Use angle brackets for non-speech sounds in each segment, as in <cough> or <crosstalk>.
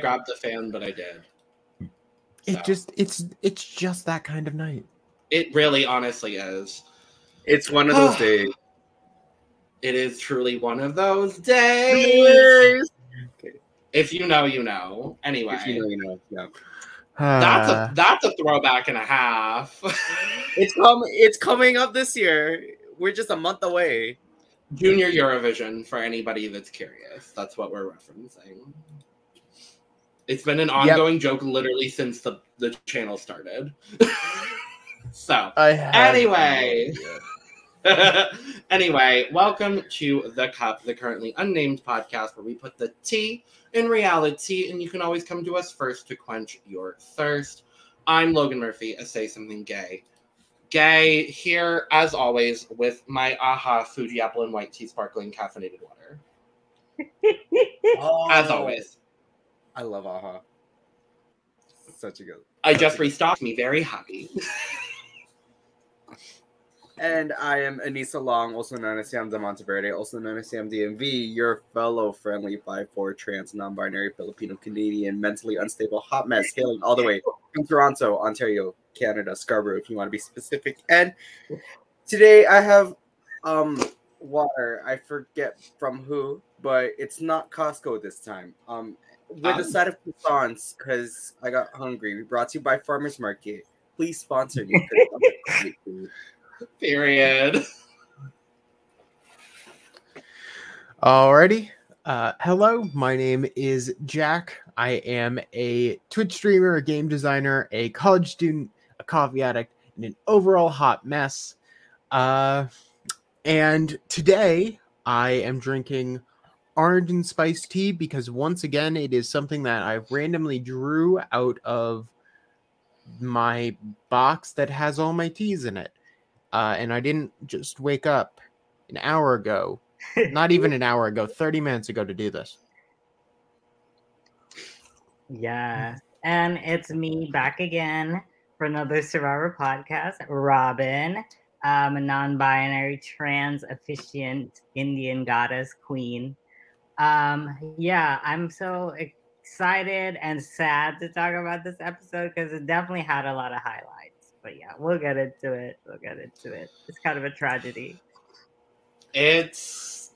grabbed the fan, but I did. It So, just it's it's just that kind of night. it really honestly is. It's one of those <sighs> days. It is truly one of those days. If you know, you know. Anyway, If you know, you know. Yeah. that's Uh, a <sighs> that's a throwback and a half. <laughs> It's com- It's coming up this year. We're just a month away. Junior Eurovision for anybody that's curious. That's what we're referencing. It's been an ongoing joke literally since the, the channel started. <laughs> so, I Anyway. <laughs> anyway, welcome to The Cup, the currently unnamed podcast where we put the tea in reality, and you can always come to us first to quench your thirst. I'm Logan Murphy, a Say Something Gay. Gay here, as always, with my AHA Fuji Apple and White Tea Sparkling Caffeinated Water. <laughs> As always. I love AHA. Such a good. I just restocked me, very happy. <laughs> And I am Anissa Long, also known as Sam de Monteverde, also known as Sam DMV, your fellow friendly 5'4 trans non binary Filipino Canadian mentally unstable hot mess hailing all the way from Toronto, Ontario, Canada, Scarborough, if you want to be specific. And today I have um water. I forget from who, but it's not Costco this time. Um, with a Ah. side of croissants because I got hungry. We brought to you by Farmers Market. Please sponsor me. 'cause I'm hungry food. Period. Alrighty. Uh, hello, my name is Jack. I am a Twitch streamer, a game designer, a college student, a coffee addict, and an overall hot mess. Uh, and today I am drinking orange and spice tea because once again it is something that I randomly drew out of my box that has all my teas in it. Uh, and I didn't just wake up an hour ago <laughs> not even an hour ago, 30 minutes ago to do this. Yeah. And it's me back again for another Survivor podcast. Robyn, um, a non binary, trans efficient Indian goddess queen. Um, yeah, I'm so excited and sad to talk about this episode because it definitely had a lot of highlights. But yeah, we'll get into it. We'll get into it. It's kind of a tragedy. It's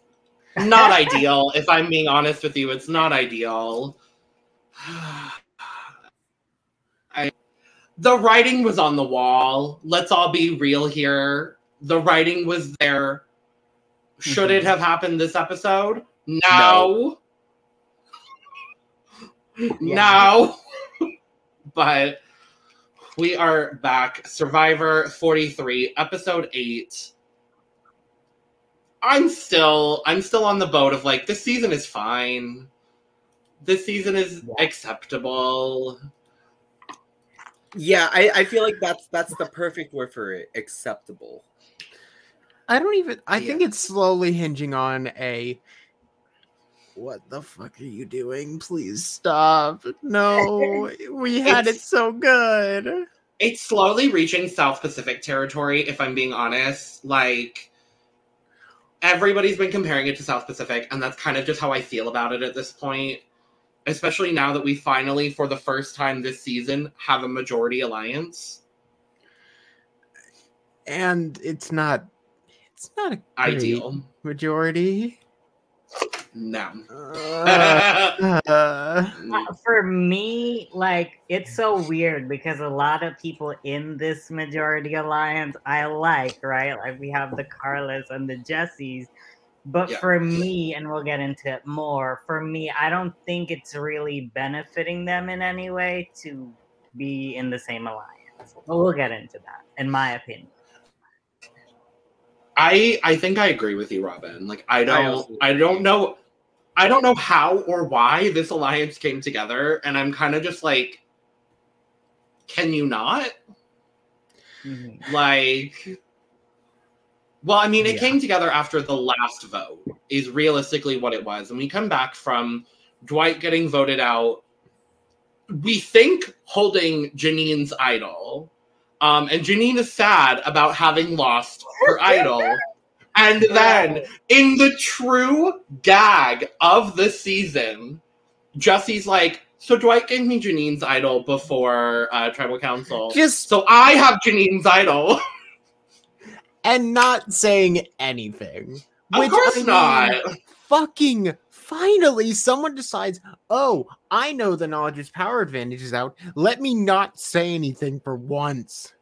not ideal. <laughs> If I'm being honest with you, it's not ideal. <sighs> I, the writing was on the wall. Let's all be real here. The writing was there. Should it have happened this episode? No. No. <laughs> but we are back. Survivor 43, episode 8. I'm still I'm still on the boat of like this season is fine. This season is Yeah. acceptable. Yeah, I, I feel like that's that's the perfect word for it. Acceptable. I don't even, I think it's slowly hinging on a what the fuck are you doing? Please stop. No, <laughs> we had it so good. It's slowly reaching South Pacific territory, if I'm being honest. Like everybody's been comparing it to South Pacific, and that's kind of just how I feel about it at this point. Especially now that we finally, for the first time this season, have a majority alliance. And it's not, it's not a Ideal. majority. No. Uh, <laughs> uh, for me, like it's so weird because a lot of people in this majority alliance I like, right? Like we have the Karlas and the Jessies. But Yeah. for me, and we'll get into it more, for me, I don't think it's really benefiting them in any way to be in the same alliance. But we'll get into that, in my opinion. I I think I agree with you, Robyn. Like I don't also- I don't know I don't know how or why this alliance came together, and I'm kind of just like, can you not? Mhm. Like well, I mean, it Yeah. came together after the last vote, is realistically what it was. And we come back from Dwight getting voted out, we think holding Jeanine's idol. Um, and Jeanine is sad about having lost her <laughs> idol. And then, in the true gag of the season, Jesse's like, so Dwight gave me Jeanine's idol before uh, tribal council. Just so I have Jeanine's idol. <laughs> and not saying anything. of Which, course I mean, not. Fucking finally, someone decides, oh, I know the knowledge is power advantage is out. Let me not say anything for once.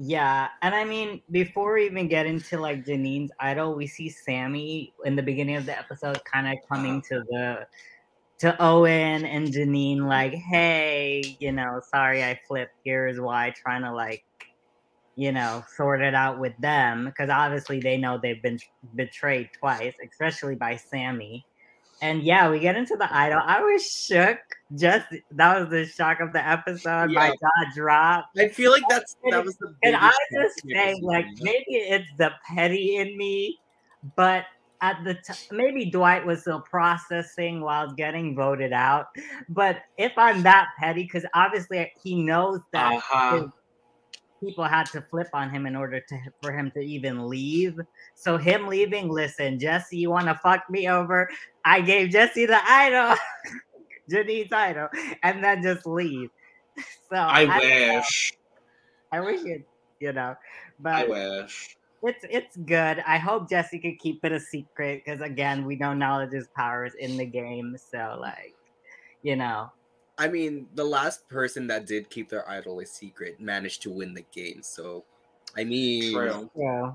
Yeah, and I mean, before we even get into like Jeanine's idol, we see Sami in the beginning of the episode kind of uh-huh. coming to the to Owen and Jeanine, like, hey, you know, sorry I flipped. Here's why, trying to like, you know, sort it out with them because obviously they know they've been betrayed twice, especially by Sami. And yeah, we get into the idol. I was shook. Just that was the shock of the episode. My jaw dropped. I feel like that's that was the. And I just say, like, maybe it's the petty in me, but at the time, maybe Dwight was still processing while getting voted out. But if I'm that petty, because obviously he knows that Uh-huh. his people had to flip on him in order to for him to even leave. So him leaving, listen, Jesse, you want to fuck me over? I gave Jesse the idol, <laughs> Jeanine's idol, and then just leave. <laughs> So I don't wish. I wish it, you know, but I wish. it's it's good. I hope Jesse could keep it a secret because again, we know knowledge is power is in the game. So like, you know, I mean, the last person that did keep their idol a secret managed to win the game. So, I mean, True. yeah,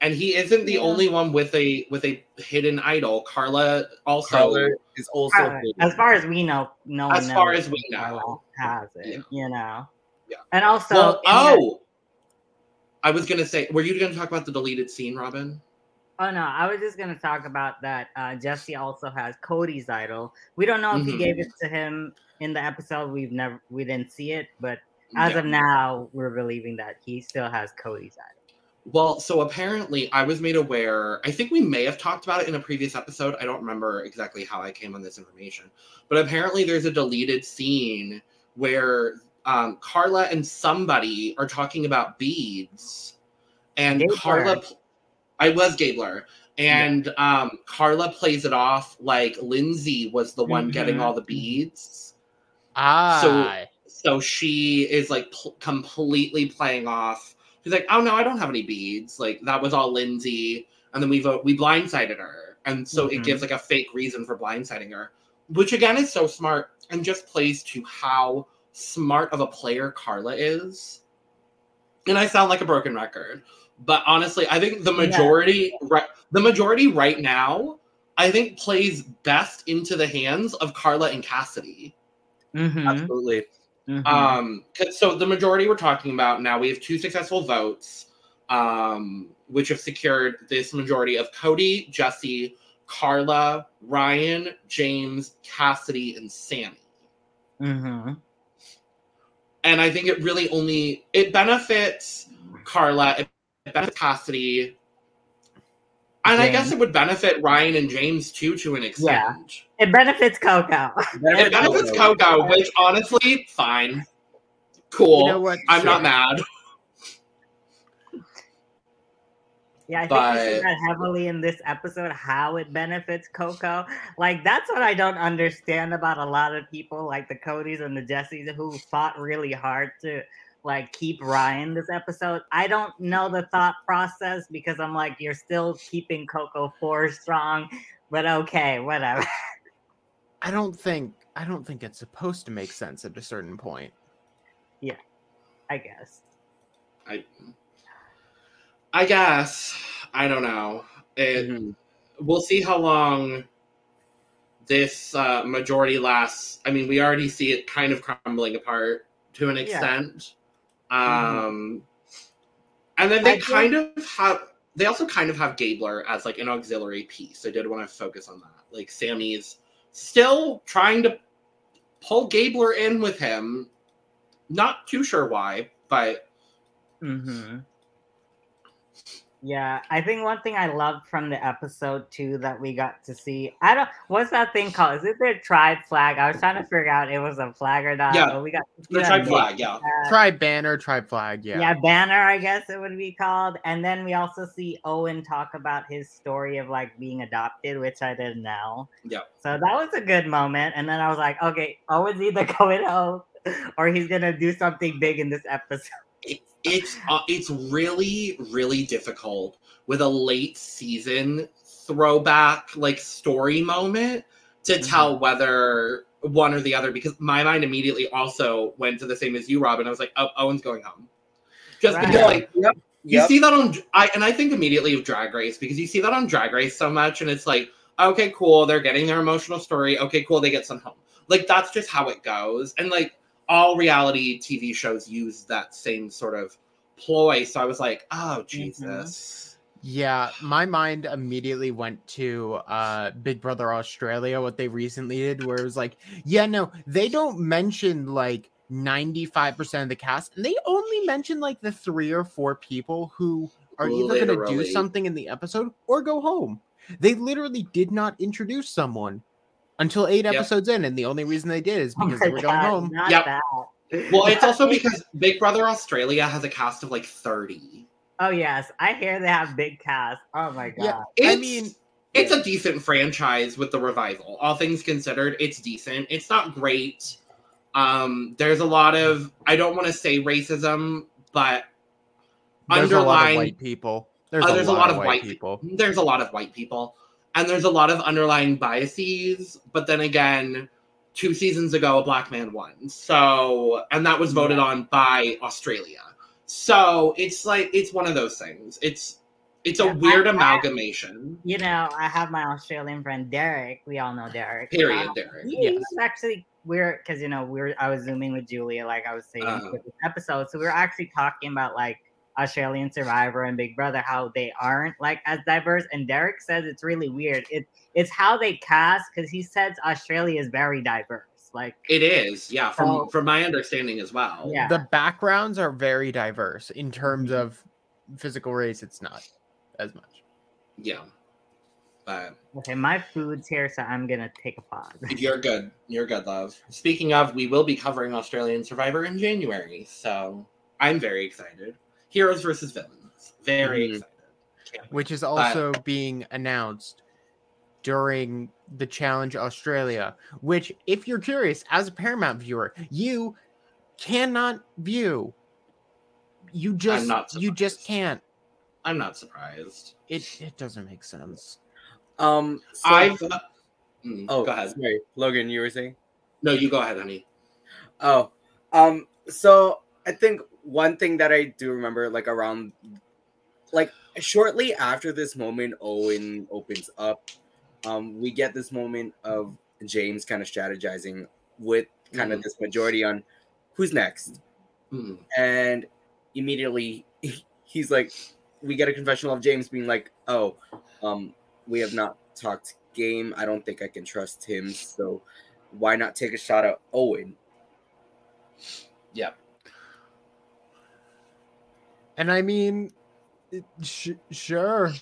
And he isn't the Yeah. only one with a with a hidden idol. Karla also Karla is also ah, Karla, big. as far as we know, no one as far as we know. has it. Yeah. You know, Yeah. and also, Well, in the- oh, I was gonna say, were you gonna talk about the deleted scene, Robyn? Oh no, I was just gonna talk about that. Uh, Jesse also has Cody's idol. We don't know if he Mhm. gave it to him in the episode. We've never, we didn't see it, but as Yeah. of now, we're believing that he still has Cody's idol. Well, so apparently I was made aware. I think we may have talked about it in a previous episode. I don't remember exactly how I came on this information. But apparently there's a deleted scene where um, Karla and somebody are talking about beads. And Karla I was Gabler. And um, Karla plays it off like Lindsay was the one getting Mhm. all the beads. Ah, So so she is like pl- completely playing off. She's like, "Oh no, I don't have any beads. Like that was all Lindsay." And then we vote we blindsided her, and so it Mhm. gives like a fake reason for blindsiding her, which again is so smart and just plays to how smart of a player Karla is. And I sound like a broken record, but honestly, I think the Yeah. majority, right, the majority right now, I think plays best into the hands of Karla and Cassidy. Mm-hmm. Absolutely. Um, 'cause- so the majority we're talking about now, we have two successful votes, um, which have secured this majority of Cody, Jesse, Karla, Ryan, James, Cassidy, and Sami. mm-hmm. And I think it really only it benefits Karla, it benefits Cassidy, and I guess it would benefit Ryan and James too to an extent. It benefits Coco. It benefits Coco, which honestly, fine, cool. you know what? I'm not mad. Yeah, I think we see that heavily in this episode how it benefits Coco. Like that's what I don't understand about a lot of people, like the Codys and the Jessies, who fought really hard to like keep Ryan this episode. I don't know the thought process because I'm like, you're still keeping Coco four strong, but okay, whatever. <laughs> I don't think I don't think it's supposed to make sense at a certain point. Yeah, I guess. I, I guess I don't know. It, Mhm. We'll see how long this uh, majority lasts. I mean, we already see it kind of crumbling apart to an Yeah. extent. Mhm. Um, and then I they think- kind of have. They also kind of have Gabler as like an auxiliary piece. I did want to focus on that. Like Sami's still trying to pull Gabler in with him. Not too sure why, but Mm-hmm. Yeah, I think one thing I loved from the episode too that we got to see. I don't what's that thing called? Is it their tribe flag? I was trying to figure out it was a flag or not. Yeah, but we got The tribe big, flag, yeah. uh, Tribe banner, tribe flag. Yeah. yeah. banner, I guess it would be called. And then we also see Owen talk about his story of like being adopted, which I didn't know. Yeah. So that was a good moment. And then I was like, okay, Owen's either <laughs> going home or he's gonna do something big in this episode. It, it's uh, it's really really difficult with a late season throwback like story moment to Mm-hmm. tell whether one or the other because my mind immediately also went to the same as you, Robyn. I was like, oh, Owen's going home, just Right. because like Yep. you Yep. see that on I and I think immediately of Drag Race because you see that on Drag Race so much, and it's like, okay, cool, they're getting their emotional story. Okay, cool, they get some home. Like that's just how it goes, and like all reality TV shows use that same sort of ploy. So I was like, oh Jesus, Yeah, my mind immediately went to uh Big Brother Australia, what they recently did, where it was like, yeah, no, they don't mention like 95% of the cast, and they only mention like the three or four people who are either gonna do something in the episode or go home. They literally did not introduce someone until eight Yep. episodes in, and the only reason they did is Oh because my they were going home. Not Yep. that. Well, it's also <laughs> because Big Brother Australia has a cast of like thirty. Oh yes, I hear they have big cast. Oh my god. Yeah. I mean, it's a decent franchise with the revival. All things considered, it's decent. It's not great. Um, there's a lot of I don't want to say racism, but there's a lot of underlying white people. There's, uh, a, there's lot of white people. people. There's a lot of white people, and there's a lot of underlying biases. But then again, two seasons ago, a black man won. So, and that was voted on by Australia. So it's like it's one of those things. It's it's a Yeah, I- weird I- amalgamation. You know, I have my Australian friend Derek. We all know Derek. Period, Um, Derek. he Yes. actually we're because you know we're I was zooming with Julia like I was saying this episode, so we were actually talking about like Australian Survivor and Big Brother how they aren't like as diverse. And Derek says it's really weird. It it's how they cast because he says Australia is very diverse. Like It is, yeah, from So- from my understanding as well. Yeah. the backgrounds are very diverse in terms Mm-hmm. of physical race it's not as much yeah. But okay, my food's here, so I'm gonna take a pause. <laughs> you're good. You're good, love. Speaking of, we will be covering Australian Survivor in January, so I'm very excited. Heroes versus villains. Very Mhm. excited. Which is also being announced during the challenge australia which if you're curious as a paramount viewer you cannot view you just not you just can't I'm not surprised. it it doesn't make sense Um, so- I've. uh, mm, oh, go ahead. Sorry, Logan, you were saying. No, you go ahead, honey. Oh, um, so I think one thing that I do remember, like around, like shortly after this moment, Owen opens up. Um, we get this moment of James kind of strategizing with kind of Mhm. this majority on who's next, Mm, and immediately <laughs> he's like, we get a confessional of James being like, "Oh, um, we have not talked game. I don't think I can trust him. So why not take a shot at Owen?" Yep. And i mean sh- sure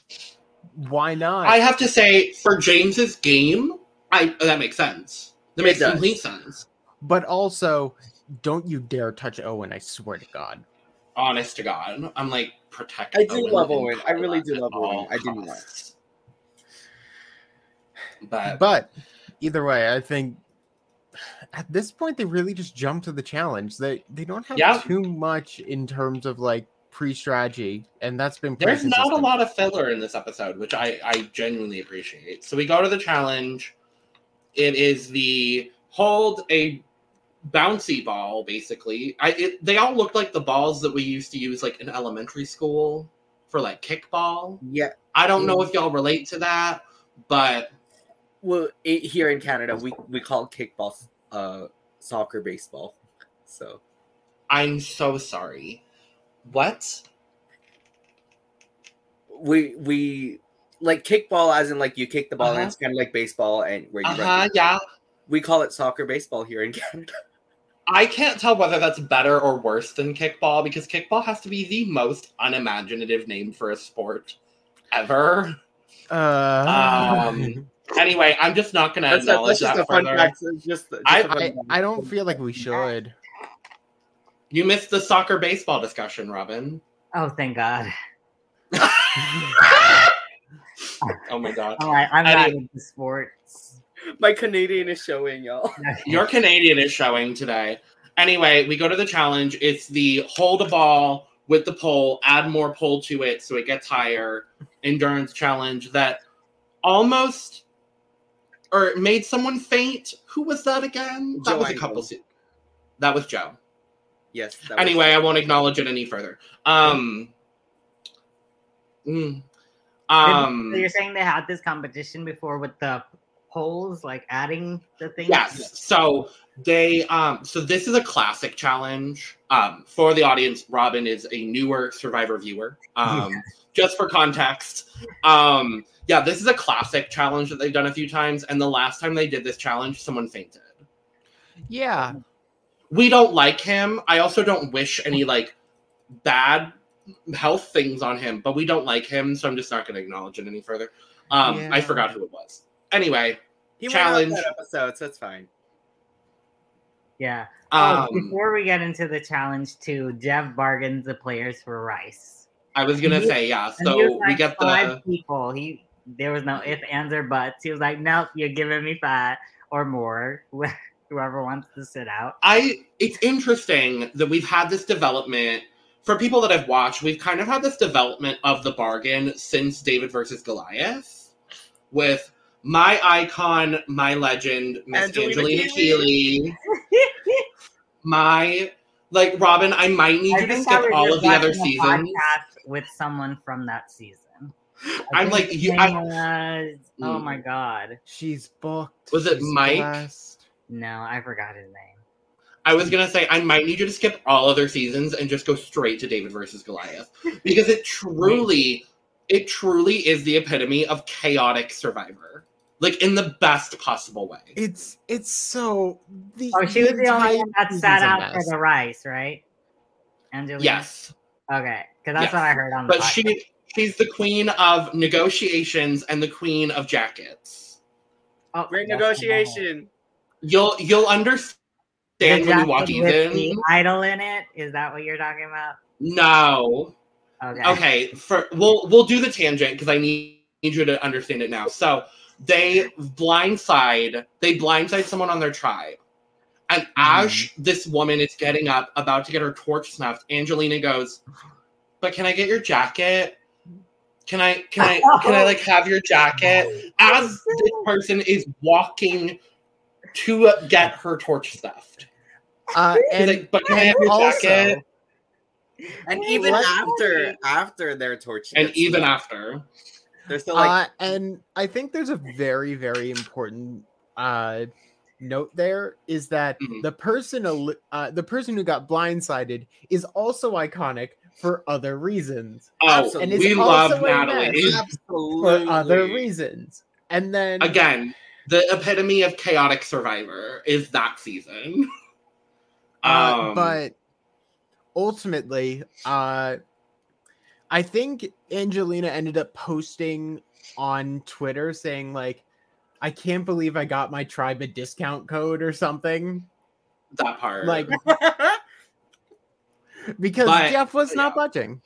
why not I have to say, for James's game, I that makes sense. That It makes does. complete sense. but also don't you dare touch owen i swear to god Honest to God, I'm like protect. I do love Owen. I really do love Owen. all I do not. costs. But but either way i think at this point they really just jump to the challenge they they don't have too much in terms of like pre-strategy and that's been pretty There's not a lot of filler in this episode, which I, I genuinely appreciate. So we go to the challenge. It is the hold a bouncy ball, basically. I it, they all look like the balls that we used to use like in elementary school for like kickball. Yeah. I don't know if y'all relate to that, but Well, it, here in Canada, we we call kickball uh soccer baseball. So I'm so sorry. What? we we like kickball as in like you kick the ball Uh-huh. and it's kind of like baseball and where you Uh huh. run. Yeah. We call it soccer baseball here in Canada. <laughs> I can't tell whether that's better or worse than kickball because kickball has to be the most unimaginative name for a sport ever. Uh, Um, Anyway, I'm just not going to That's, acknowledge that's just that a fun further. fact. Just, just I- a fun I. I don't feel like we should. You missed the soccer baseball discussion, Robyn. Oh, thank God. <laughs> Oh my god. I'm, like, I'm not Any- into sports. My Canadian is showing y'all. <laughs> Your Canadian is showing today. Anyway, we go to the challenge. It's the hold a ball with the pole, add more pole to it so it gets higher endurance challenge that almost or made someone faint. Who was that again? That Joe was a couple. Se- that was Joe. Yes. that was- Anyway, I won't acknowledge it any further. Um. mm, um so you're saying they had this competition before with the polls, like adding the things? Yes. So they um so this is a classic challenge. Um for the audience, Robyn is a newer survivor viewer. Um <laughs> just for context. Um yeah, this is a classic challenge that they've done a few times and the last time they did this challenge someone fainted. Yeah. We don't like him. I also don't wish any like bad health things on him, but we don't like him, so I'm just not going to acknowledge it any further. Um I forgot who it was. Anyway, He challenge. that episode, so it's fine. Yeah. Oh, um before we get into the challenge, too, Jeff bargains the players for rice. I was going to he- say yeah. And he So was we like get five the people. He there was no if, ands, or buts. He was like, "Nope, you're giving me five or more." <laughs> Whoever wants to sit out. I it's interesting that we've had this development for people that have watched, we've kind of had this development of the bargain since David versus Goliath with my icon, my legend, Miss Angelina Angelina, Keeley. <laughs> Keeley. my like Robyn, I might need I you to think I skip all of the other watching seasons. with someone from that season. I I'm like you I, was- oh Mm. my god. She's booked. Was it she's Mike? blessed. No, I forgot his name. I was gonna say I might need you to skip all other seasons and just go straight to David versus Goliath because it truly, it truly is the epitome of chaotic Survivor, like in the best possible way. It's it's so the Oh, she was the only one that sat out for the rice, right? Angelina. Yes, Okay, because that's Yes. what I heard on the but podcast. she she's the queen of negotiations and the queen of jackets. Oh, Great yes, negotiation. You'll you'll understand when you walk in. the idol in it. Is that what you're talking about? No, Okay. okay for we'll we'll do the tangent because i need, need you to understand it now so they blindside they blindside someone on their tribe and mm-hmm. as this woman is getting up about to get her torch snuffed angelina goes but can i get your jacket can i can i can i <laughs> like have your jacket as this person is walking to get her torch stuffed Uh, and like, but can i have and also, jacket? And even What? after after their torch, and gets even lit, after. They're still like, uh, and I think there's a very very important uh note there is that Mhm. the person uh, the person who got blindsided is also iconic for other reasons. Oh And it's we love also a natalie. mess. for other reasons. And then again, the epitome of chaotic survivor is that season. <laughs> Uh, Um, but ultimately, uh, I think Angelina ended up posting on Twitter saying like, "I can't believe I got my tribe a discount code or something," that part, like <laughs> because But- Jeff was not yeah. budging.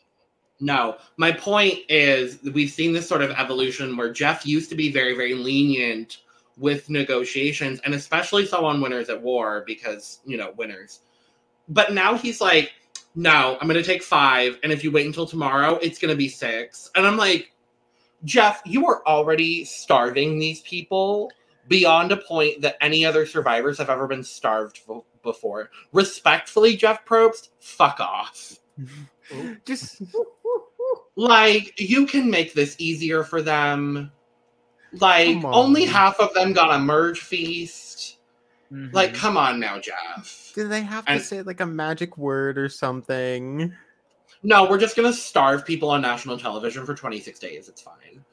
no. My point is, we've seen this sort of evolution where Jeff used to be very, very lenient with negotiations, and especially so on Winners at War because you know winners. But now he's like, no, I'm going to take five, and if you wait until tomorrow, it's going to be six. And I'm like, Jeff, you are already starving these people beyond a point that any other survivors have ever been starved b- before. Respectfully, Jeff Probst, fuck off. <laughs> Just Like, you can make this easier for them. Like, on. only half of them got a merge feast. Mhm. Like, come on now, Jeff. do they have And- to say like a magic word or something? No, we're just gonna starve people on national television for 26 days. It's fine.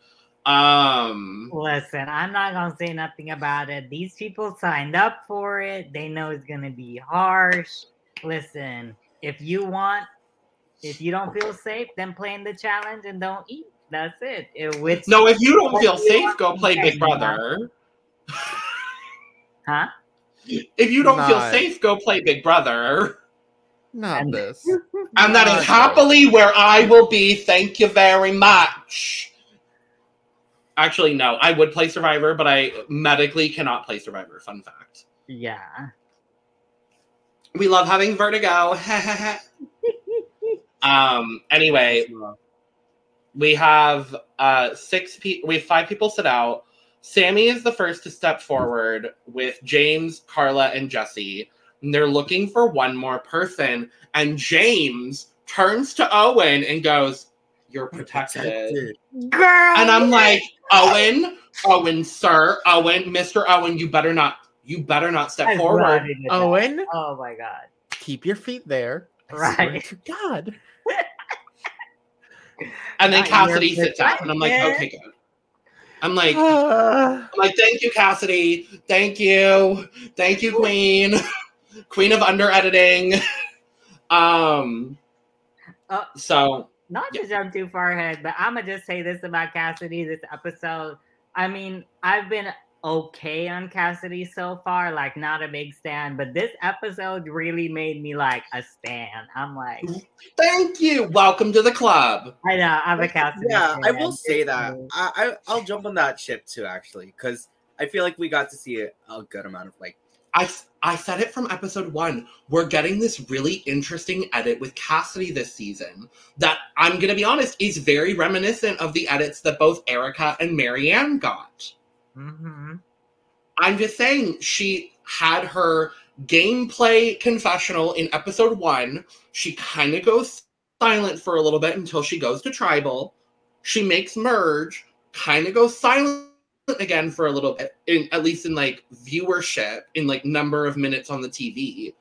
Um, Listen, I'm not gonna say nothing about it. These people signed up for it. They know it's gonna be harsh. Listen, if you want, if you don't feel safe, then play in the challenge and don't eat. That's it. it which no, if you don't feel safe, go play Big Brother. huh? If you don't feel safe, go play Big Brother. Not And- this. <laughs> And that Not is happily where I will be. Thank you very much. Actually, no, I would play Survivor, but I medically cannot play Survivor. Fun fact. Yeah. We love having vertigo. <laughs> um. Anyway, we have uh six people. We have five people sit out. Sami is the first to step forward with James, Karla, and Jesse. And they're looking for one more person. And James turns to Owen and goes, "You're protected." Girl. And I'm like, Owen, Owen, sir, Owen, Mister Owen, you better not, you better not step I forward. wanted to. Owen, Oh my god. keep your feet there. I swear Right. God. <laughs> And then Cassidy sits out, and I'm like, okay, good. I'm like. <sighs> I'm like, thank you, Cassidy. Thank you. Thank you, Queen. <laughs> Queen of under editing. <laughs> Um Uh, so not to jump too far ahead, but I'm gonna just say this about Cassidy this episode. I mean, I've been okay on Cassidy so far, like not a big stan, but this episode really made me like a stan. I'm like, mm-hmm. thank you. Welcome to the club. I know I'm a Cassidy. Yeah, I will say that. I, I I'll jump on that ship too, actually, because I feel like we got to see a, a good amount of like. I I said it from episode one. We're getting this really interesting edit with Cassidy this season that I'm gonna be honest is very reminiscent of the edits that both Erika and Maryanne got. Mhm. I'm just saying she had her gameplay confessional in episode one. She kind of goes silent for a little bit until she goes to tribal. She makes merge, kind of goes silent again for a little bit, in at least in like viewership, in like number of minutes on the TV.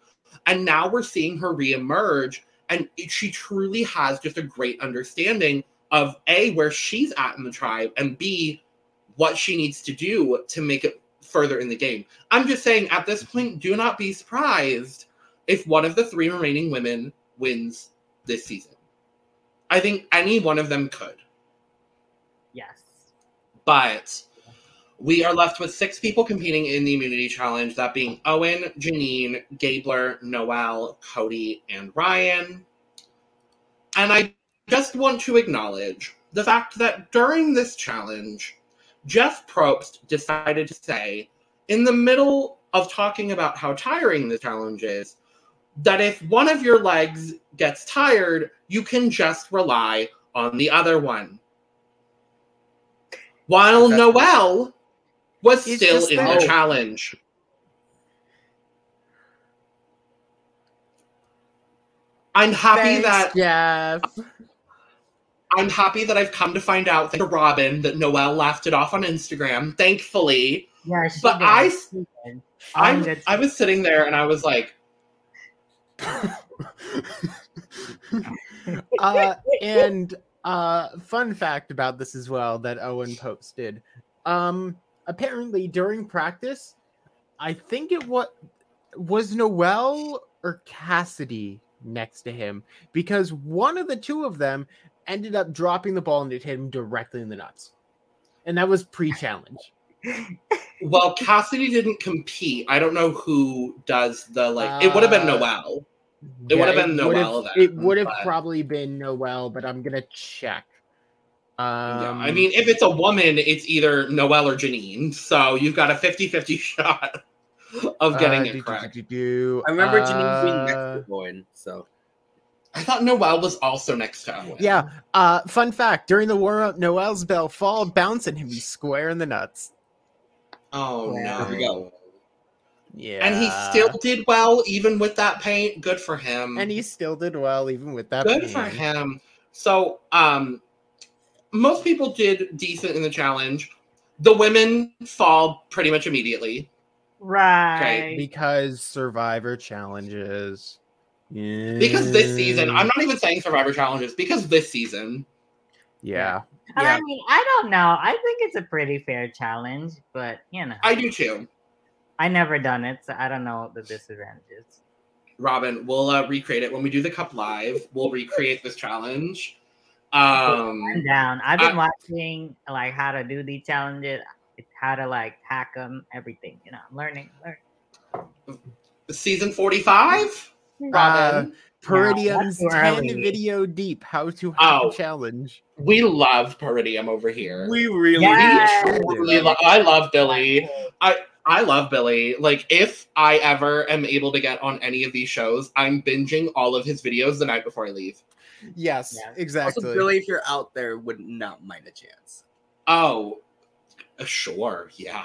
And now we're seeing her reemerge, and she truly has just a great understanding of A, where she's at in the tribe, and B, what she needs to do to make it further in the game. I'm just saying, at this point, do not be surprised if one of the three remaining women wins this season. I think any one of them could. Yes. But we are left with six people competing in the immunity challenge, that being Owen, Jeanine, Gabler, Noelle, Cody, and Ryan. And I just want to acknowledge the fact that during this challenge, Jeff Probst decided to say, in the middle of talking about how tiring the challenge is, that if one of your legs gets tired, you can just rely on the other one. While That's- Noelle was He's still in there. the challenge. I'm happy Thanks, that Jeff. I'm happy that I've come to find out thanks to Robyn that Noelle laughed it off on Instagram. Thankfully, Yeah, But did. I- I'm I. I was sitting there and I was like, <laughs> uh, and uh, fun fact about this as well that Owen posted. Um, apparently during practice, I think it was was Noelle or Cassidy next to him because one of the two of them ended up dropping the ball and it hit him directly in the nuts, and that was pre-challenge. <laughs> "Well, Cassidy didn't compete. I don't know who does the like. it would have been Uh, Noelle. It would have been Noelle then, It would have but- probably been Noelle, but I'm gonna check. Um, yeah, I mean, if it's a woman, it's either Noelle or Jeanine. So you've got a 50-50 <laughs> shot of getting uh, it do, do, correct. do, do, do, I remember Jeanine being next uh, to Owen, so I thought Noelle was also next to Owen. Yeah. Uh, fun fact: during the warm up, Noelle's bell fall bouncing him square in the nuts. Oh Yeah. no. There we go. Yeah. And he still did well, even with that paint. Good for him. and he still did well even with that. good for him. So, um, most people did decent in the challenge. The women fall pretty much immediately. right. because Survivor challenges. Yeah. Because this season, I'm not even saying Survivor challenges, because this season, Yeah. Yeah. I mean, I don't know. I think it's a pretty fair challenge, but you know, I do too. I never done it, so I don't know the disadvantages. Robyn, we'll uh, recreate it when we do the cup live. We'll recreate this challenge. Um, I'm down. I've been I- watching like how to do these challenges, how to like hack them, everything. You know, I'm learning. learning. season forty-five. Robyn, Peridium's too 10 early. video deep how to hack Oh. a challenge. we love Peridium over here. We really Yes. did. Really lo- I love Billy. I I love Billy. Like, if I ever am able to get on any of these shows, I'm binging all of his videos the night before I leave. Yes, Yeah. exactly. Also, Billy, if you're out there, would not mind a chance. Oh, uh, sure, yeah,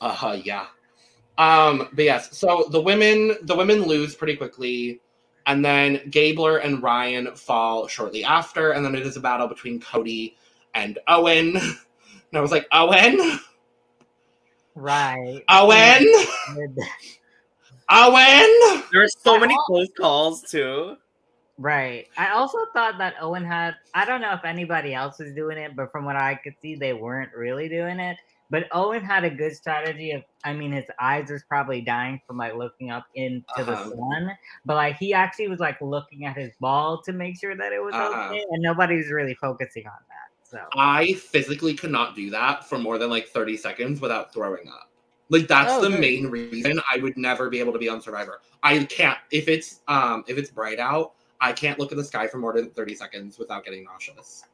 uh huh, yeah. Um, but yes, so the women, the women lose pretty quickly, and then Gabler and Ryan fall shortly after, and then it is a battle between Cody and Owen. <laughs> And I was like, Owen, Right. <laughs> Owen, Owen. There are so many close calls too. Right. I also thought that Owen had, I don't know if anybody else was doing it, but from what I could see, they weren't really doing it. But Owen had a good strategy of, I mean, his eyes was probably dying from like looking up into Uh-huh. the sun, but like he actually was like looking at his ball to make sure that it was Uh-huh. okay, and nobody was really focusing on that. So, I physically could not do that for more than like 30 seconds without throwing up. Like that's Oh, the good. main reason I would never be able to be on Survivor. I can't if it's um if it's bright out, I can't look at the sky for more than 30 seconds without getting nauseous.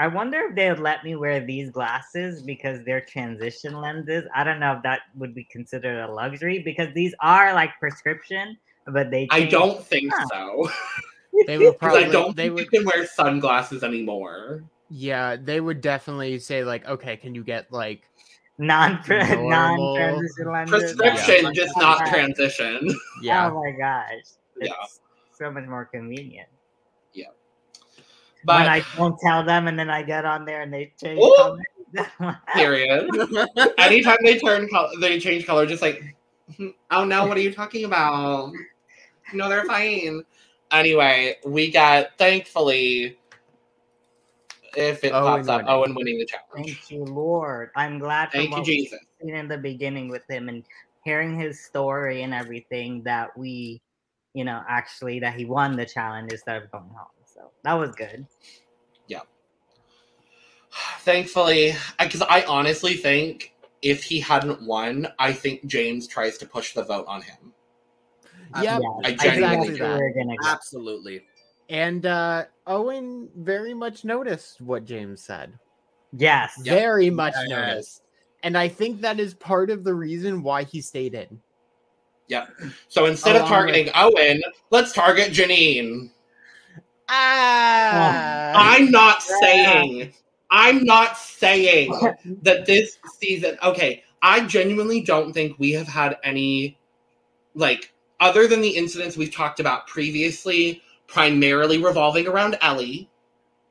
I wonder if they would let me wear these glasses because they're transition lenses. I don't know if that would be considered a luxury because these are like prescription, but they. I don't think Huh. so. <laughs> They would probably I don't they think would you can wear sunglasses anymore. yeah, they would definitely say like, okay, can you get like non <laughs> non transition lenses. Prescription, Oh just my not transition. yeah. Oh my gosh, it's Yeah. so much more convenient. But when I don't tell them, and then I get on there and they change. Ooh. colors. <laughs> period. <laughs> Anytime they turn color, they change color, just like, hmm, oh no, what are you talking about? No, they're fine. Anyway, we got thankfully, if it Owen pops up, winning. Owen winning the challenge. Thank you, Lord. I'm glad. Thank you, Jesus. seen in the beginning with him and hearing his story and everything that we, you know, actually that he won the challenge instead of going home. So that was good. Yeah. <sighs> Thankfully, because I honestly think if he hadn't won, I think James tries to push the vote on him. Yeah, I think genuinely that's do. gonna go. Absolutely. And uh Owen very much noticed what James said. Yes. Yeah. Very much Yes. noticed. And I think that is part of the reason why he stayed in. Yeah. So instead of Along targeting Owen, let's target Jeanine. Ah, I'm not Yeah. saying, I'm not saying that this season, okay, I genuinely don't think we have had any, like, other than the incidents we've talked about previously, primarily revolving around Elie,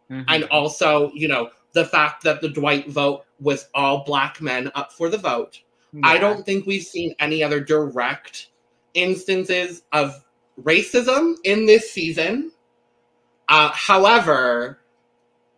Mhm. and also, you know, the fact that the Dwight vote was all black men up for the vote. I don't think we've seen any other direct instances of racism in this season. Uh, however,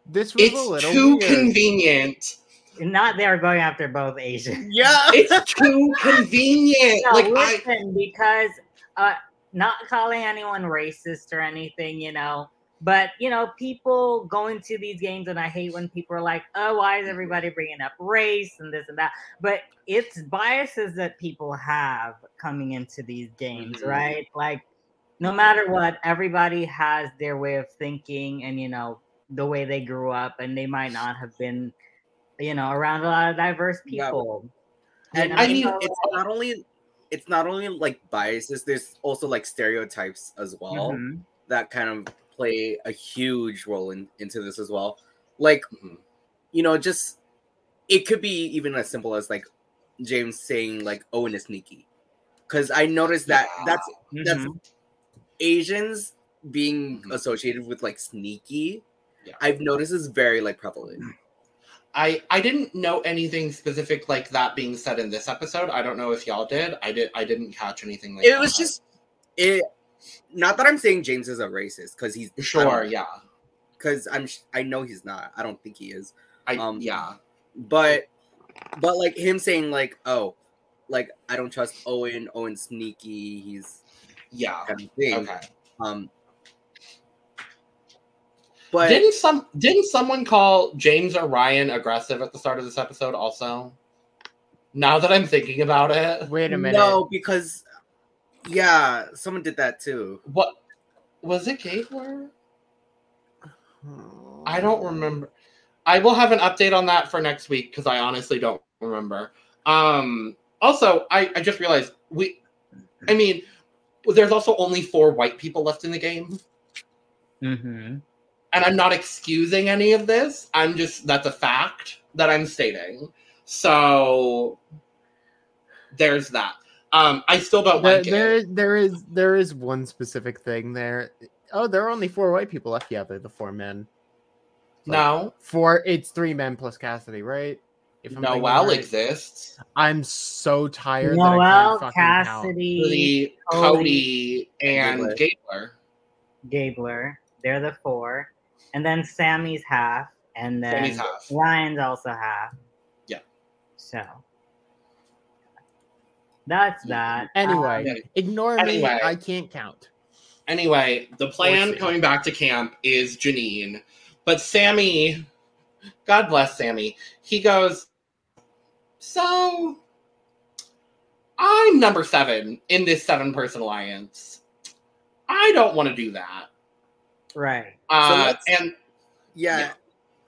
this was a it's little too weird. convenient. Not they are going after both Asians. Yeah. <laughs> It's too convenient. No, like I, listen, because uh, not calling anyone racist or anything, you know, but you know, people go into these games, and I hate when people are like, "Oh, why is everybody bringing up race and this and that?" But it's biases that people have coming into these games, Mhm. right? Like, no matter what, everybody has their way of thinking, and you know, the way they grew up, and they might not have been, you know, around a lot of diverse people. You And know, I I mean, mean, it's not only it's not only like biases. There's also like stereotypes as well Mhm. that kind of play a huge role in, into this as well. Like, Mhm. you know, just it could be even as simple as like James saying like Owen is sneaky, because I noticed that Yeah. that's that's Mhm. Asians being Mhm. associated with like sneaky. Yeah. I've noticed is very like prevalent. I I didn't know anything specific like that being said in this episode. I don't know if y'all did. I did. I didn't catch anything like It that. was just it. Not that I'm saying James is a racist because he's sure. Yeah. because I'm I know he's not. I don't think he is. I Um, yeah. But but like him saying like oh like I don't trust Owen. Owen's sneaky. He's Yeah. kind of thing. Okay. Um. But didn't some didn't someone call James or Ryan aggressive at the start of this episode also? Now that I'm thinking about it. Wait a minute. no, because yeah, someone did that too. What was it Gateway? I don't remember. I will have an update on that for next week because I honestly don't remember. Um also I, I just realized we I mean there's also only four white people left in the game. Mm-hmm. and I'm not excusing any of this. I'm just that's a fact that I'm stating. So there's that. Um, I still don't There, like there, it. there is there is one specific thing there. Oh, there are only four white people left. Yeah, they're the four men. No, Four. It's three men plus Cassidy, right? If I'm Noel right. exists. I'm so tired. that I Noel, can't fucking count. Cassidy, Cody, Cody and Gabler. Gabler. Gabler. They're the four. And then Sami's half. And then Sami's half. Ryan's also half. Yeah. So that's that. Anyway, um, Yeah. ignore Anyway. me. I can't count. Anyway, the plan see. coming back to camp is Jeanine, but Sami, God bless Sami, he goes, So I'm number seven in this seven person alliance. I don't want to do that. right. Uh, let's- and Yeah, Yeah.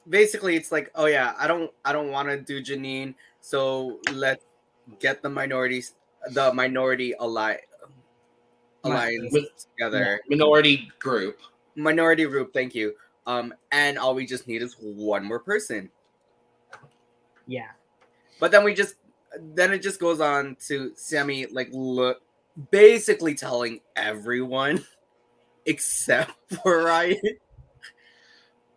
basically it's like oh yeah, I don't I don't want to do Jeanine, so let's get the minorities the minority ally alliance With- together. minority group. Minority group, thank you. Um, and all we just need is one more person. Yeah. But then we just then it just goes on to Sami like look basically telling everyone <laughs> except <laughs> for Ryan.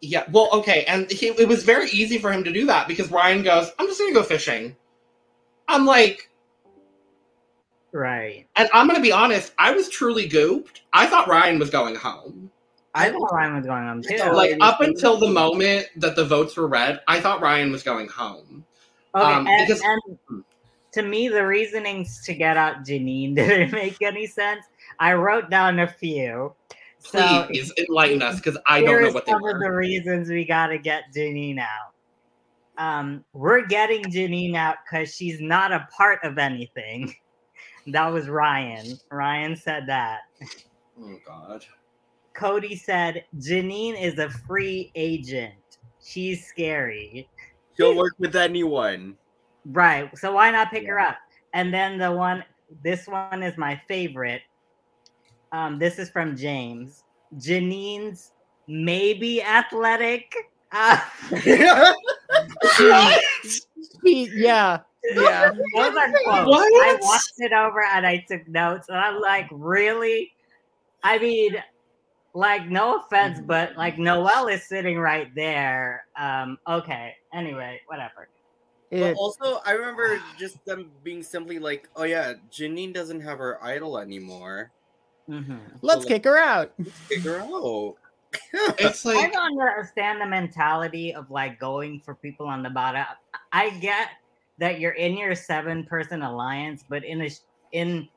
Yeah, well, okay, and he, it was very easy for him to do that because Ryan goes, "I'm just gonna go fishing." I'm like, Right. and I'm gonna be honest, I was truly gooped. I thought Ryan was going home. I thought Ryan was going on too. thought like up until the moment that the votes were read, I thought Ryan was going home. Okay, Um, and, because- and to me, the reasonings to get out Jeanine <laughs> didn't make any sense. I wrote down a few. So Please enlighten us because I don't know what they some of the reasons we got to get Jeanine out. Um, we're getting Jeanine out because she's not a part of anything. <laughs> That was Ryan. Ryan said that. Oh God. Cody said Jeanine is a free agent. She's scary. She'll work with anyone. Right. So why not pick her up? And then the one, this one is my favorite. Um, this is from James. Jeanine's maybe athletic. Uh, He- <laughs> yeah, yeah. those are quotes. What? I watched it over and I took notes, and I'm like, really? I mean, like, no offense, but like Noelle is sitting right there. Um, okay. Anyway, whatever. But also, I remember just them being simply like, "Oh yeah, Jeanine doesn't have her idol anymore. hmm let's kick her out. Figure out." It's <laughs> like I don't understand the mentality of like going for people on the bottom. I get that you're in your seven person alliance, but in a in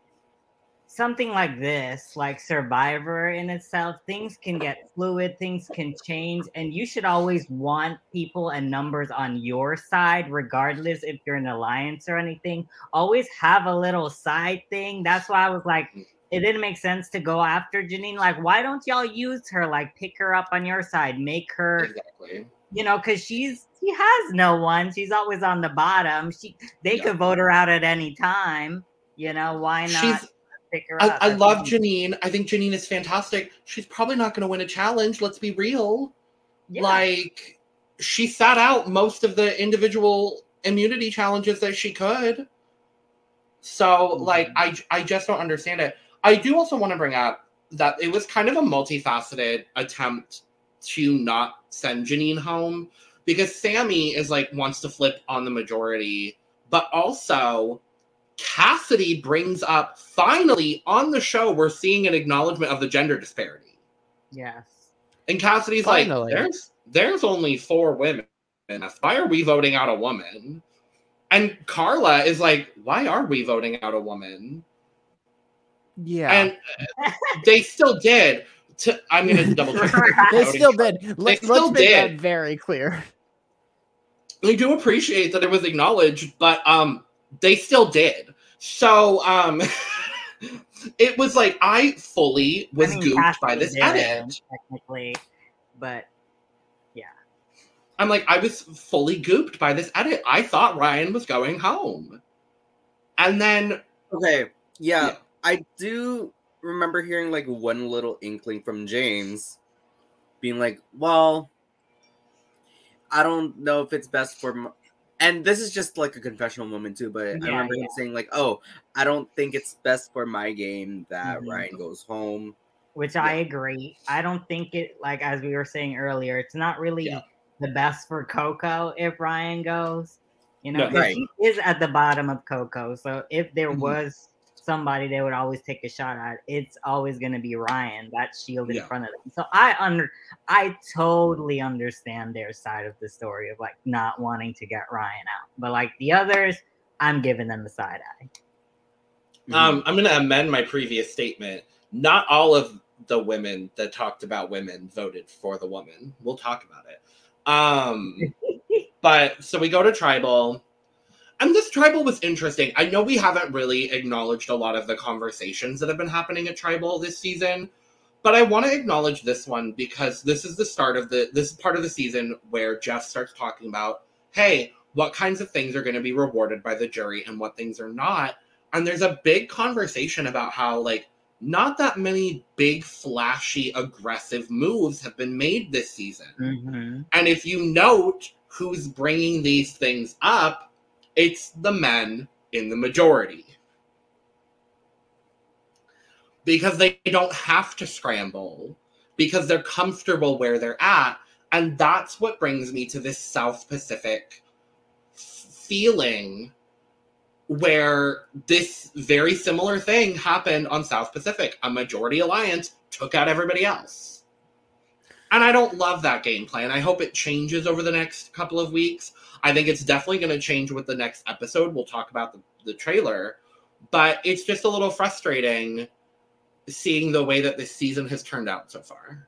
something like this, like Survivor in itself, things can get fluid, things can change, and you should always want people and numbers on your side, regardless if you're an alliance or anything. Always have a little side thing. That's why I was like, mm. it didn't make sense to go after Jeanine. Like, why don't y'all use her? Like, pick her up on your side, make her, exactly. you know, because she's she has no one. She's always on the bottom. She they Yeah. could vote her out at any time. You know, why not She's pick her I, up? I love Jeanine. I think Jeanine is fantastic. She's probably not going to win a challenge. Let's be real. Yeah. Like, she sat out most of the individual immunity challenges that she could. So, mm-hmm. like, I I just don't understand it. I do also want to bring up that it was kind of a multifaceted attempt to not send Jeanine home because Sami is like wants to flip on the majority, but also Cassidy brings up finally on the show we're seeing an acknowledgement of the gender disparity. yes. And Cassidy's Finally. like, there's there's only four women. Why are we voting out a woman? And Karla is like, why are we voting out a woman? Yeah. And uh, they still did. To, I'm gonna double check. <laughs> they still did. <laughs> Let, still let's make did. that very clear. I do appreciate that it was acknowledged, but um, they still did. So um, <laughs> it was like I fully was I mean, gooped by this edit. technically, but yeah. I'm like, I was fully gooped by this edit. I thought Ryan was going home. And then, Okay, yeah, Yeah. I do remember hearing like one little inkling from James being like, well, I don't know if it's best for m and this is just like a confessional moment too, but I Yeah, remember him saying like, "Oh, I don't think it's best for my game that Mhm. Ryan goes home." which I agree. I don't think it like as we were saying earlier, it's not really Yeah. the best for Coco if Ryan goes. You know, No, right. he is at the bottom of Coco. So if there Mhm. was somebody they would always take a shot at, it's always gonna be Ryan, that shield in Yeah. front of them. So I under I totally understand their side of the story of like not wanting to get Ryan out. But like the others, I'm giving them the side eye. um, I'm going to amend my previous statement. Not all of the women that talked about women voted for the woman. We'll talk about it. Um, <laughs> but so we go to tribal. And this tribal was interesting. I know we haven't really acknowledged a lot of the conversations that have been happening at tribal this season, but I want to acknowledge this one because this is the start of the this is part of the season where Jeff starts talking about, hey, what kinds of things are going to be rewarded by the jury and what things are not. And there's a big conversation about how like not that many big flashy aggressive moves have been made this season. Mm-hmm. And if you note who's bringing these things up, it's the men in the majority. Because they don't have to scramble, because they're comfortable where they're at. And that's what brings me to this South Pacific feeling where this very similar thing happened on South Pacific. A majority alliance took out everybody else. And I don't love that game plan. I hope it changes over the next couple of weeks. I think it's definitely going to change with the next episode. We'll talk about the, the trailer. But it's just a little frustrating seeing the way that this season has turned out so far.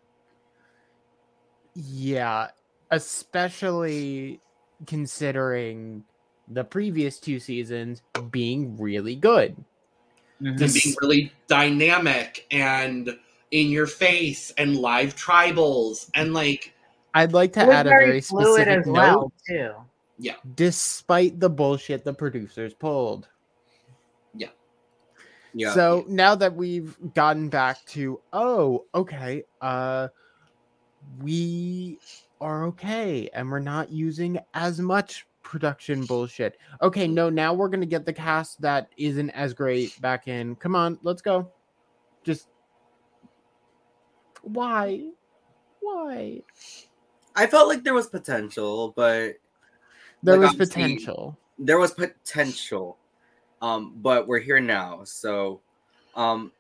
Yeah, especially considering the previous two seasons being really good. Mm-hmm. And This- being really dynamic and in your face and live tribals and like I'd like to It was add a very very fluid specific as note. well too. Despite the bullshit the producers pulled. Yeah. Yeah. So now that we've gotten back to oh, okay, uh we are okay and we're not using as much production bullshit. Okay, no, now we're gonna get the cast that isn't as great back in. Come on, let's go. Just why? Why? I felt like there was potential, but There Like, was potential. there was potential. Um, but we're here now, so um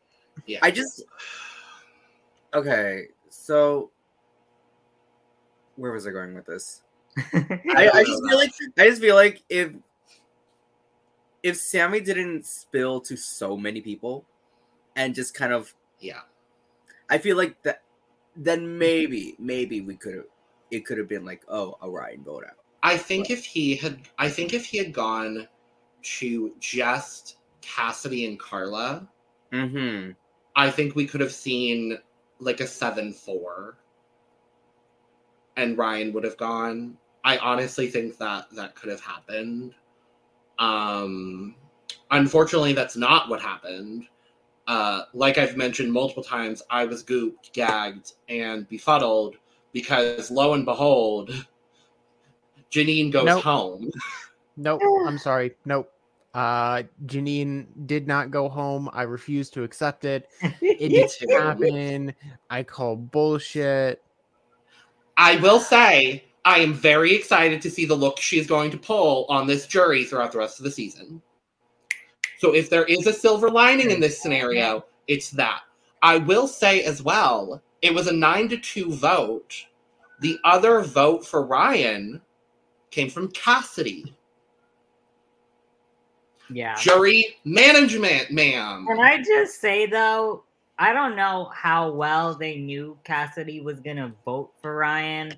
yeah. I just okay, so where was I going with this? <laughs> I, I just feel like I just feel like if if Sami didn't spill to so many people and just kind of yeah. I feel like that then maybe maybe we could have it could have been like oh a Ryan vote out. I think if he had I think if he had gone to just Cassidy and Karla, Mm-hmm. I think we could have seen like a 7 4 and Ryan would have gone. I honestly think that that could have happened. Um, unfortunately, that's not what happened. Uh, like I've mentioned multiple times, I was gooped, gagged, and befuddled because lo and behold, Jeanine goes Nope. home. <laughs> Nope, I'm sorry. Nope. Uh Jeanine did not go home. I refuse to accept it. It didn't <laughs> happen. I call bullshit. I will say, I am very excited to see the look she's going to pull on this jury throughout the rest of the season. So, if there is a silver lining in this scenario, it's that. I will say as well, it was a nine to two vote. The other vote for Ryan came from Cassidy. Yeah. Jury management, ma'am. Can I just say though, I don't know how well they knew Cassidy was gonna vote for Ryan,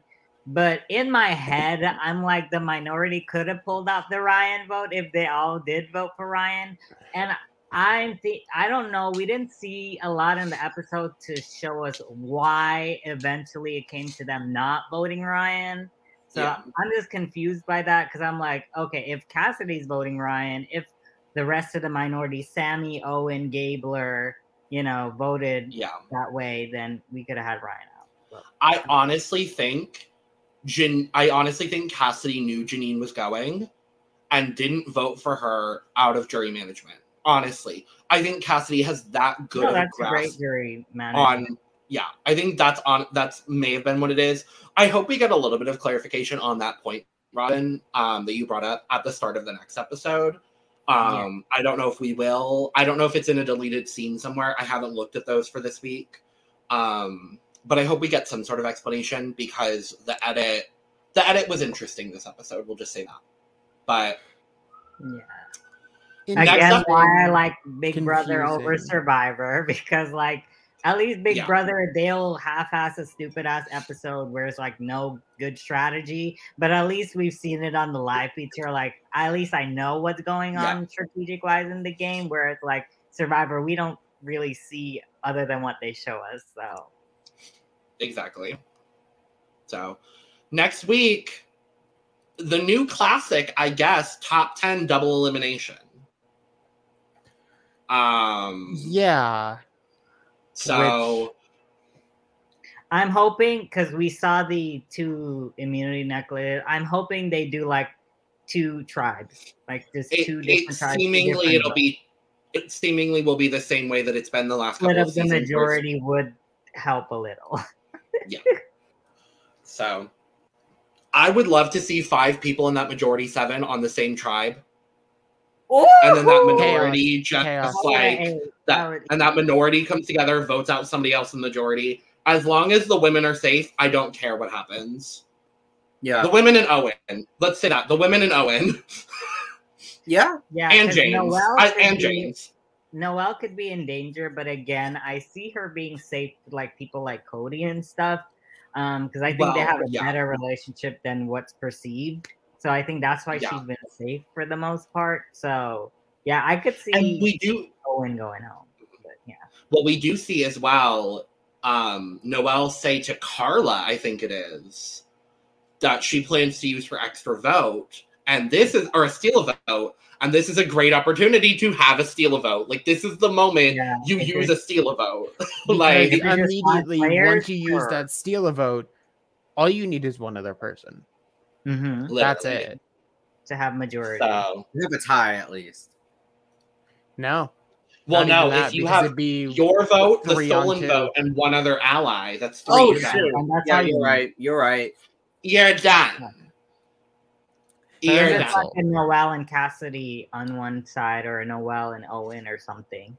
but in my head, I'm like the minority could have pulled out the Ryan vote if they all did vote for Ryan. And I'm th- I don't know. We didn't see a lot in the episode to show us why eventually it came to them not voting Ryan. So Yeah. I'm just confused by that because I'm like, okay, if Cassidy's voting Ryan, if the rest of the minority, Sami, Owen, Gabler, you know, voted Yeah. that way, then we could have had Ryan out. But- I honestly think Jan- I honestly think Cassidy knew Jeanine was going and didn't vote for her out of jury management. Honestly, I think Cassidy has that good No, of a that's a great grasp jury management. on. Yeah, I think that's on. That's may have been what it is. I hope we get a little bit of clarification on that point, Robyn, um, that you brought up at the start of the next episode. Um, I don't know if we will. I don't know if it's in a deleted scene somewhere. I haven't looked at those for this week. Um, but I hope we get some sort of explanation because the edit the edit was interesting this episode, we'll just say that. But yeah. In Next Again, why I like Big Brother over Survivor <laughs> because, like, at least Big Yeah. Brother they'll half-ass a stupid-ass episode where it's like no good strategy, but at least we've seen it on the live feature. Like, at least I know what's going Yeah. on strategic-wise in the game. Where it's like Survivor, we don't really see other than what they show us. So exactly. So next week, the new classic, I guess, top 10 double elimination. Um yeah, so I'm hoping because we saw the two immunity necklaces. I'm hoping they do like two tribes, like just it, two it different tribes. seemingly different it'll votes. be it seemingly will be the same way that it's been the last split couple of the seasons where majority would help a little. Yeah. So I would love to see five people in that majority seven on the same tribe. And then that Ooh! minority just Chaos. Like ate- that I and that minority comes together, votes out somebody else in the majority. As long as the women are safe, I don't care what happens. Yeah. The women in Owen. Let's say that. The women in Owen <laughs> Yeah. yeah, and 'cause James. Noelle I- and be- James. Noelle could be in danger, but again, I see her being safe to like people like Cody and stuff. Um, because I think they have a yeah. better relationship than what's perceived. So I think that's why Yeah. she's been safe for the most part. So yeah, I could see And we do Owen going home. But yeah. what we do see as well, um, Noelle say to Karla, I think it is, that she plans to use her extra vote. And this is or a steal a vote. And this is a great opportunity to have a steal a vote. Like this is the moment Yeah, you use you're- a steal a vote. <laughs> Like if you're just five immediately once you use that steal a vote, all you need is one other person. Mhm, That's it. to have majority. So We have a tie at least. No. well not no, even that, if you have it'd be your vote, the stolen vote, and one other ally, that's three. Oh, then. shit. And that's Yeah, how you're right. You're right. You're done. You're Fair Or done. like a Noelle and Cassidy on one side, or a Noelle and Owen, or something.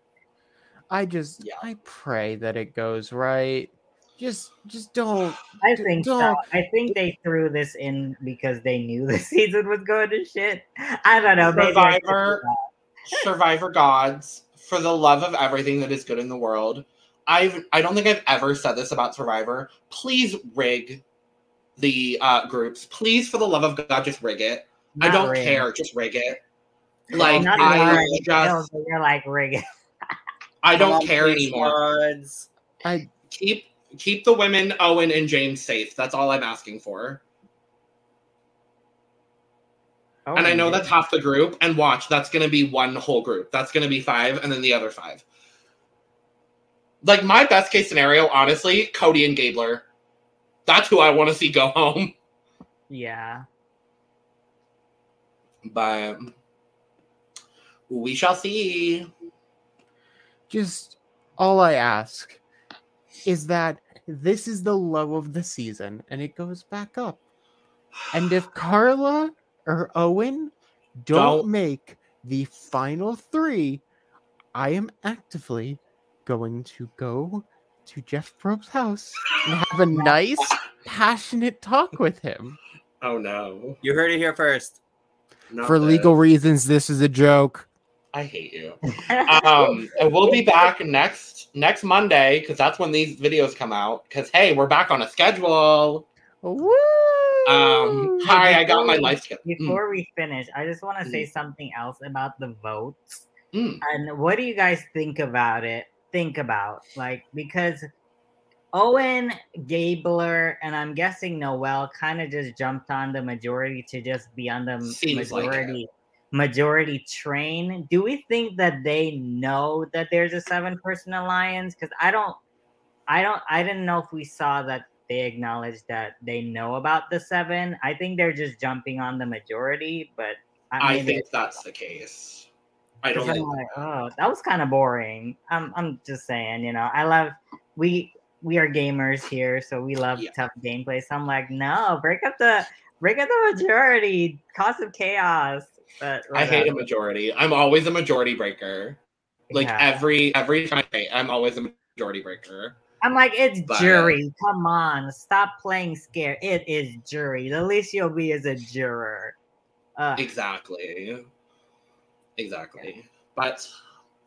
I just Yeah. I pray that it goes right. Just just don't I D- think so. don't- I think they threw this in because they knew <laughs> the season was going to shit. I don't know. maybe Survivor. Do Survivor gods, for the love of everything that is good in the world. I've I don't think I've ever said this about Survivor. Please rig the uh, groups. Please, for the love of God, just rig it. I don't rig. care. Just rig it. Well, Like not I rig. just No, you're like rig. It. <laughs> I don't Come on, care anymore. squads. I Keep keep the women Owen and James safe. That's all I'm asking for. Oh, and I know yeah. that's half the group. And watch, that's going to be one whole group. That's going to be five, and then the other five. Like my best case scenario, honestly, Cody and Gabler. That's who I want to see go home. <laughs> Yeah. But we shall see. just all I ask is that this is the low of the season and it goes back up. And if <sighs> Karla or Owen don't, Don't. make the final three, I am actively going to go to Jeff Probst's house and have a nice, passionate talk with him. Oh no. You heard it here first. Not For this. legal reasons, this is a joke. I hate you. <laughs> Um, and we'll be back next next Monday because that's when these videos come out. Because hey, we're back on a schedule. Woo! Um, hi, I got my life schedule. Mm, Before we finish, I just want to say something else about the votes. mm. And what do you guys think about it? Think about like because Owen Gabler and I'm guessing Noelle kind of just jumped on the majority to just be on the Seems like majority majority train. Do we think that they know that there's a seven person alliance? Because I don't, I don't, I didn't know if we saw that they acknowledged that they know about the seven. I think they're just jumping on the majority, but I maybe think that's the case. I don't because think I'm like, oh, that was kind of boring. I'm, I'm just saying, you know, I love we we are gamers here, so we love Yeah. tough gameplay. So I'm like, no, break up the break up the majority, cause of chaos. But I hate a majority. I'm always a majority breaker. Like Yeah. every every time I'm always a majority breaker. I'm like, it's jury. Come on, stop playing scared. It is jury. The least you'll be is a juror. Uh, Exactly. Exactly. But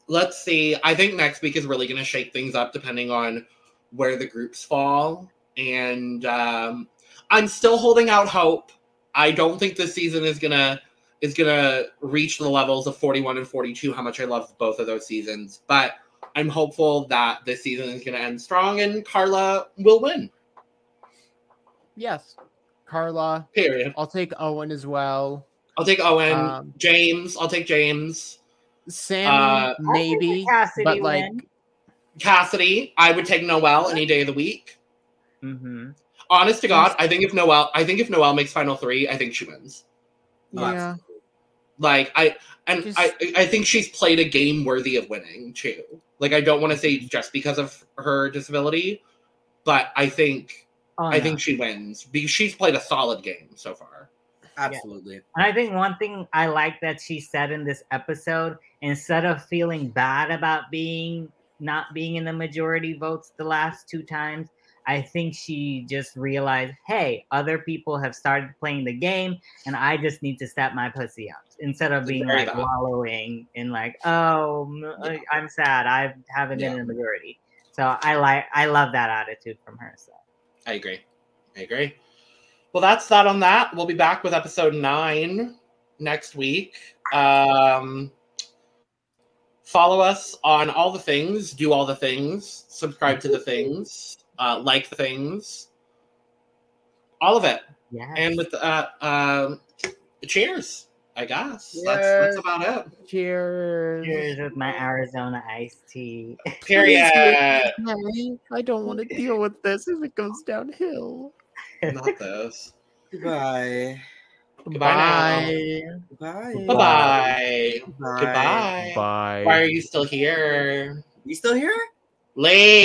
let's see. I think next week is really going to shake things up depending on where the groups fall. And um, I'm still holding out hope. I don't think this season is gonna is gonna reach the levels of 41 and 42. How much I love both of those seasons, but I'm hopeful that this season is gonna end strong and Karla will win. Yes. Karla. Period. I'll take Owen as well. I'll take Owen, Um, James. I'll take James. Sam, Uh, maybe. Cassidy but like win. Cassidy. I would take Noelle any day of the week. Mm-hmm. Honest to God, I think if Noelle, I think if Noelle makes final three, I think she wins. yeah. Like I and Just- I I think she's played a game worthy of winning too. Like I don't want to say just because of her disability, but I think Oh, I no. think she wins because she's played a solid game so far. Absolutely. And I think one thing I like that she said in this episode, instead of feeling bad about being not being in the majority votes the last two times, I think she just realized, hey, other people have started playing the game, and I just need to step my pussy up instead of being Very like valid. wallowing in like, oh, Yeah. I'm sad, I haven't been in the majority. So I like, I love that attitude from her. So I agree. I agree. Well, that's that on that. We'll be back with episode nine next week. Um, follow us on all the things, do all the things, subscribe to the <laughs> things, uh, like things, all of it. yeah, And with uh, um, cheers, I guess. That's, that's about it. Cheers. cheers with my Arizona iced tea. <laughs> Period. I don't want to deal with this if it goes downhill. Not this. Goodbye. Goodbye Bye. Bye. Bye-bye. Bye. Goodbye. Bye. Why are you still here? You still here? Late.